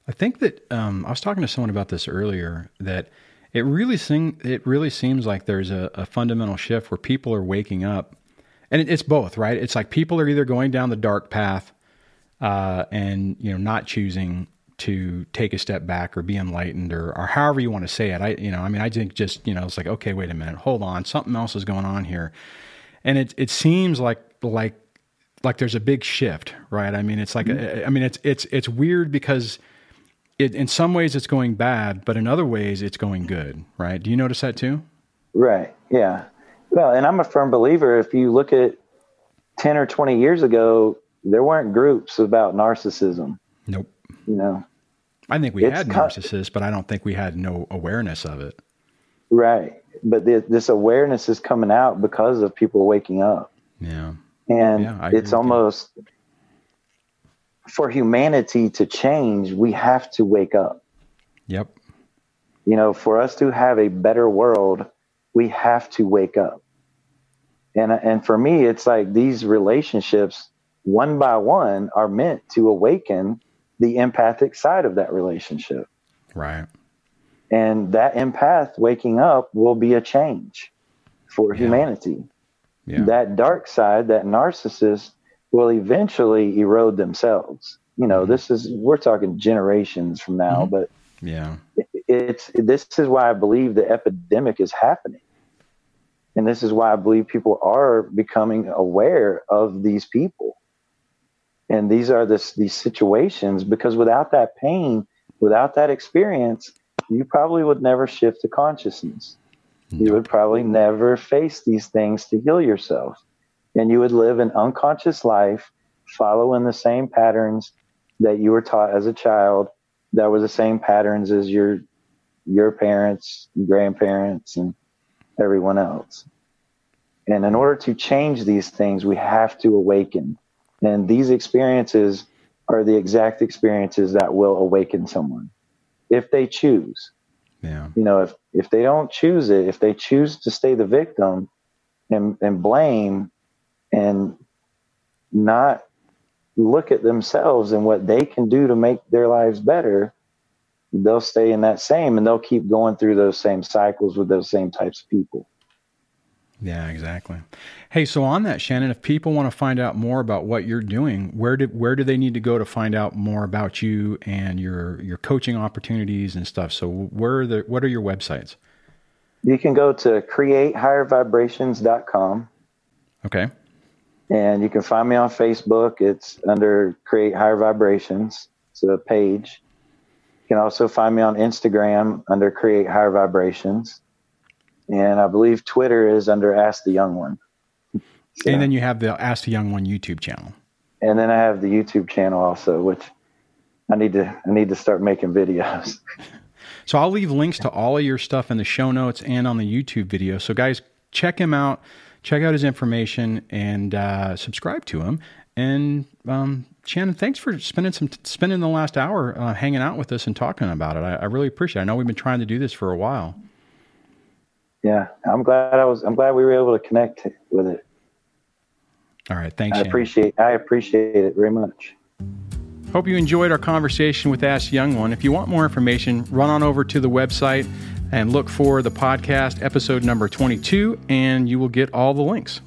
I think that um, i was talking to someone about this earlier that it really sing, it really seems like there's a, a fundamental shift where people are waking up and it, it's both, right? It's like people are either going down the dark path uh, and you know not choosing to take a step back or be enlightened or, or however you want to say it. I you know I mean I think just you know it's like okay wait a minute hold on something else is going on here, and it it seems like like like there's a big shift, right? I mean, it's like mm-hmm. I mean, it's it's it's weird because it in some ways it's going bad, but in other ways it's going good, right? Do you notice that too? Right. Yeah. Well, and I'm a firm believer. If you look at ten or twenty years ago, there weren't groups about narcissism. Nope. You know, I think we had narcissists, but I don't think we had no awareness of it. Right. But this awareness is coming out because of people waking up. Yeah. And yeah, it's almost you. for humanity to change, we have to wake up. Yep. You know, for us to have a better world, we have to wake up. And and for me, it's like these relationships one by one are meant to awaken the empathic side of that relationship. Right. And that empath waking up will be a change for yeah. humanity. Yeah. That dark side, that narcissist, will eventually erode themselves. You know, mm-hmm. this is we're talking generations from now, mm-hmm. but yeah, it, it's this is why I believe the epidemic is happening, and this is why I believe people are becoming aware of these people, and these are this these situations because without that pain, without that experience, you probably would never shift to consciousness. You would probably never face these things to heal yourself. And you would live an unconscious life following the same patterns that you were taught as a child that were the same patterns as your your parents, grandparents, and everyone else. And in order to change these things, we have to awaken. And these experiences are the exact experiences that will awaken someone if they choose. Yeah. You know, if if they don't choose it, if they choose to stay the victim and and blame and not look at themselves and what they can do to make their lives better, they'll stay in that same and they'll keep going through those same cycles with those same types of people. Yeah, exactly. Hey, so on that, Shannon, if people want to find out more about what you're doing, where do where do they need to go to find out more about you and your your coaching opportunities and stuff? So, where are the what are your websites? You can go to createhighervibrations.com. Okay. And you can find me on Facebook. It's under Create Higher Vibrations. It's a page. You can also find me on Instagram under Create Higher Vibrations and I believe Twitter is under Ask the Young One. So, and then you have the Ask the Young One YouTube channel. And then I have the YouTube channel also, which I need to I need to start making videos. so I'll leave links to all of your stuff in the show notes and on the YouTube video. So guys, check him out, check out his information, and uh, subscribe to him. And um, Shannon, thanks for spending some spending the last hour uh, hanging out with us and talking about it. I, I really appreciate. it. I know we've been trying to do this for a while yeah, I'm glad I was. I'm glad we were able to connect with it. All right, thanks. I Shannon. appreciate. I appreciate it very much. Hope you enjoyed our conversation with Ask Young One. If you want more information, run on over to the website and look for the podcast episode number 22, and you will get all the links.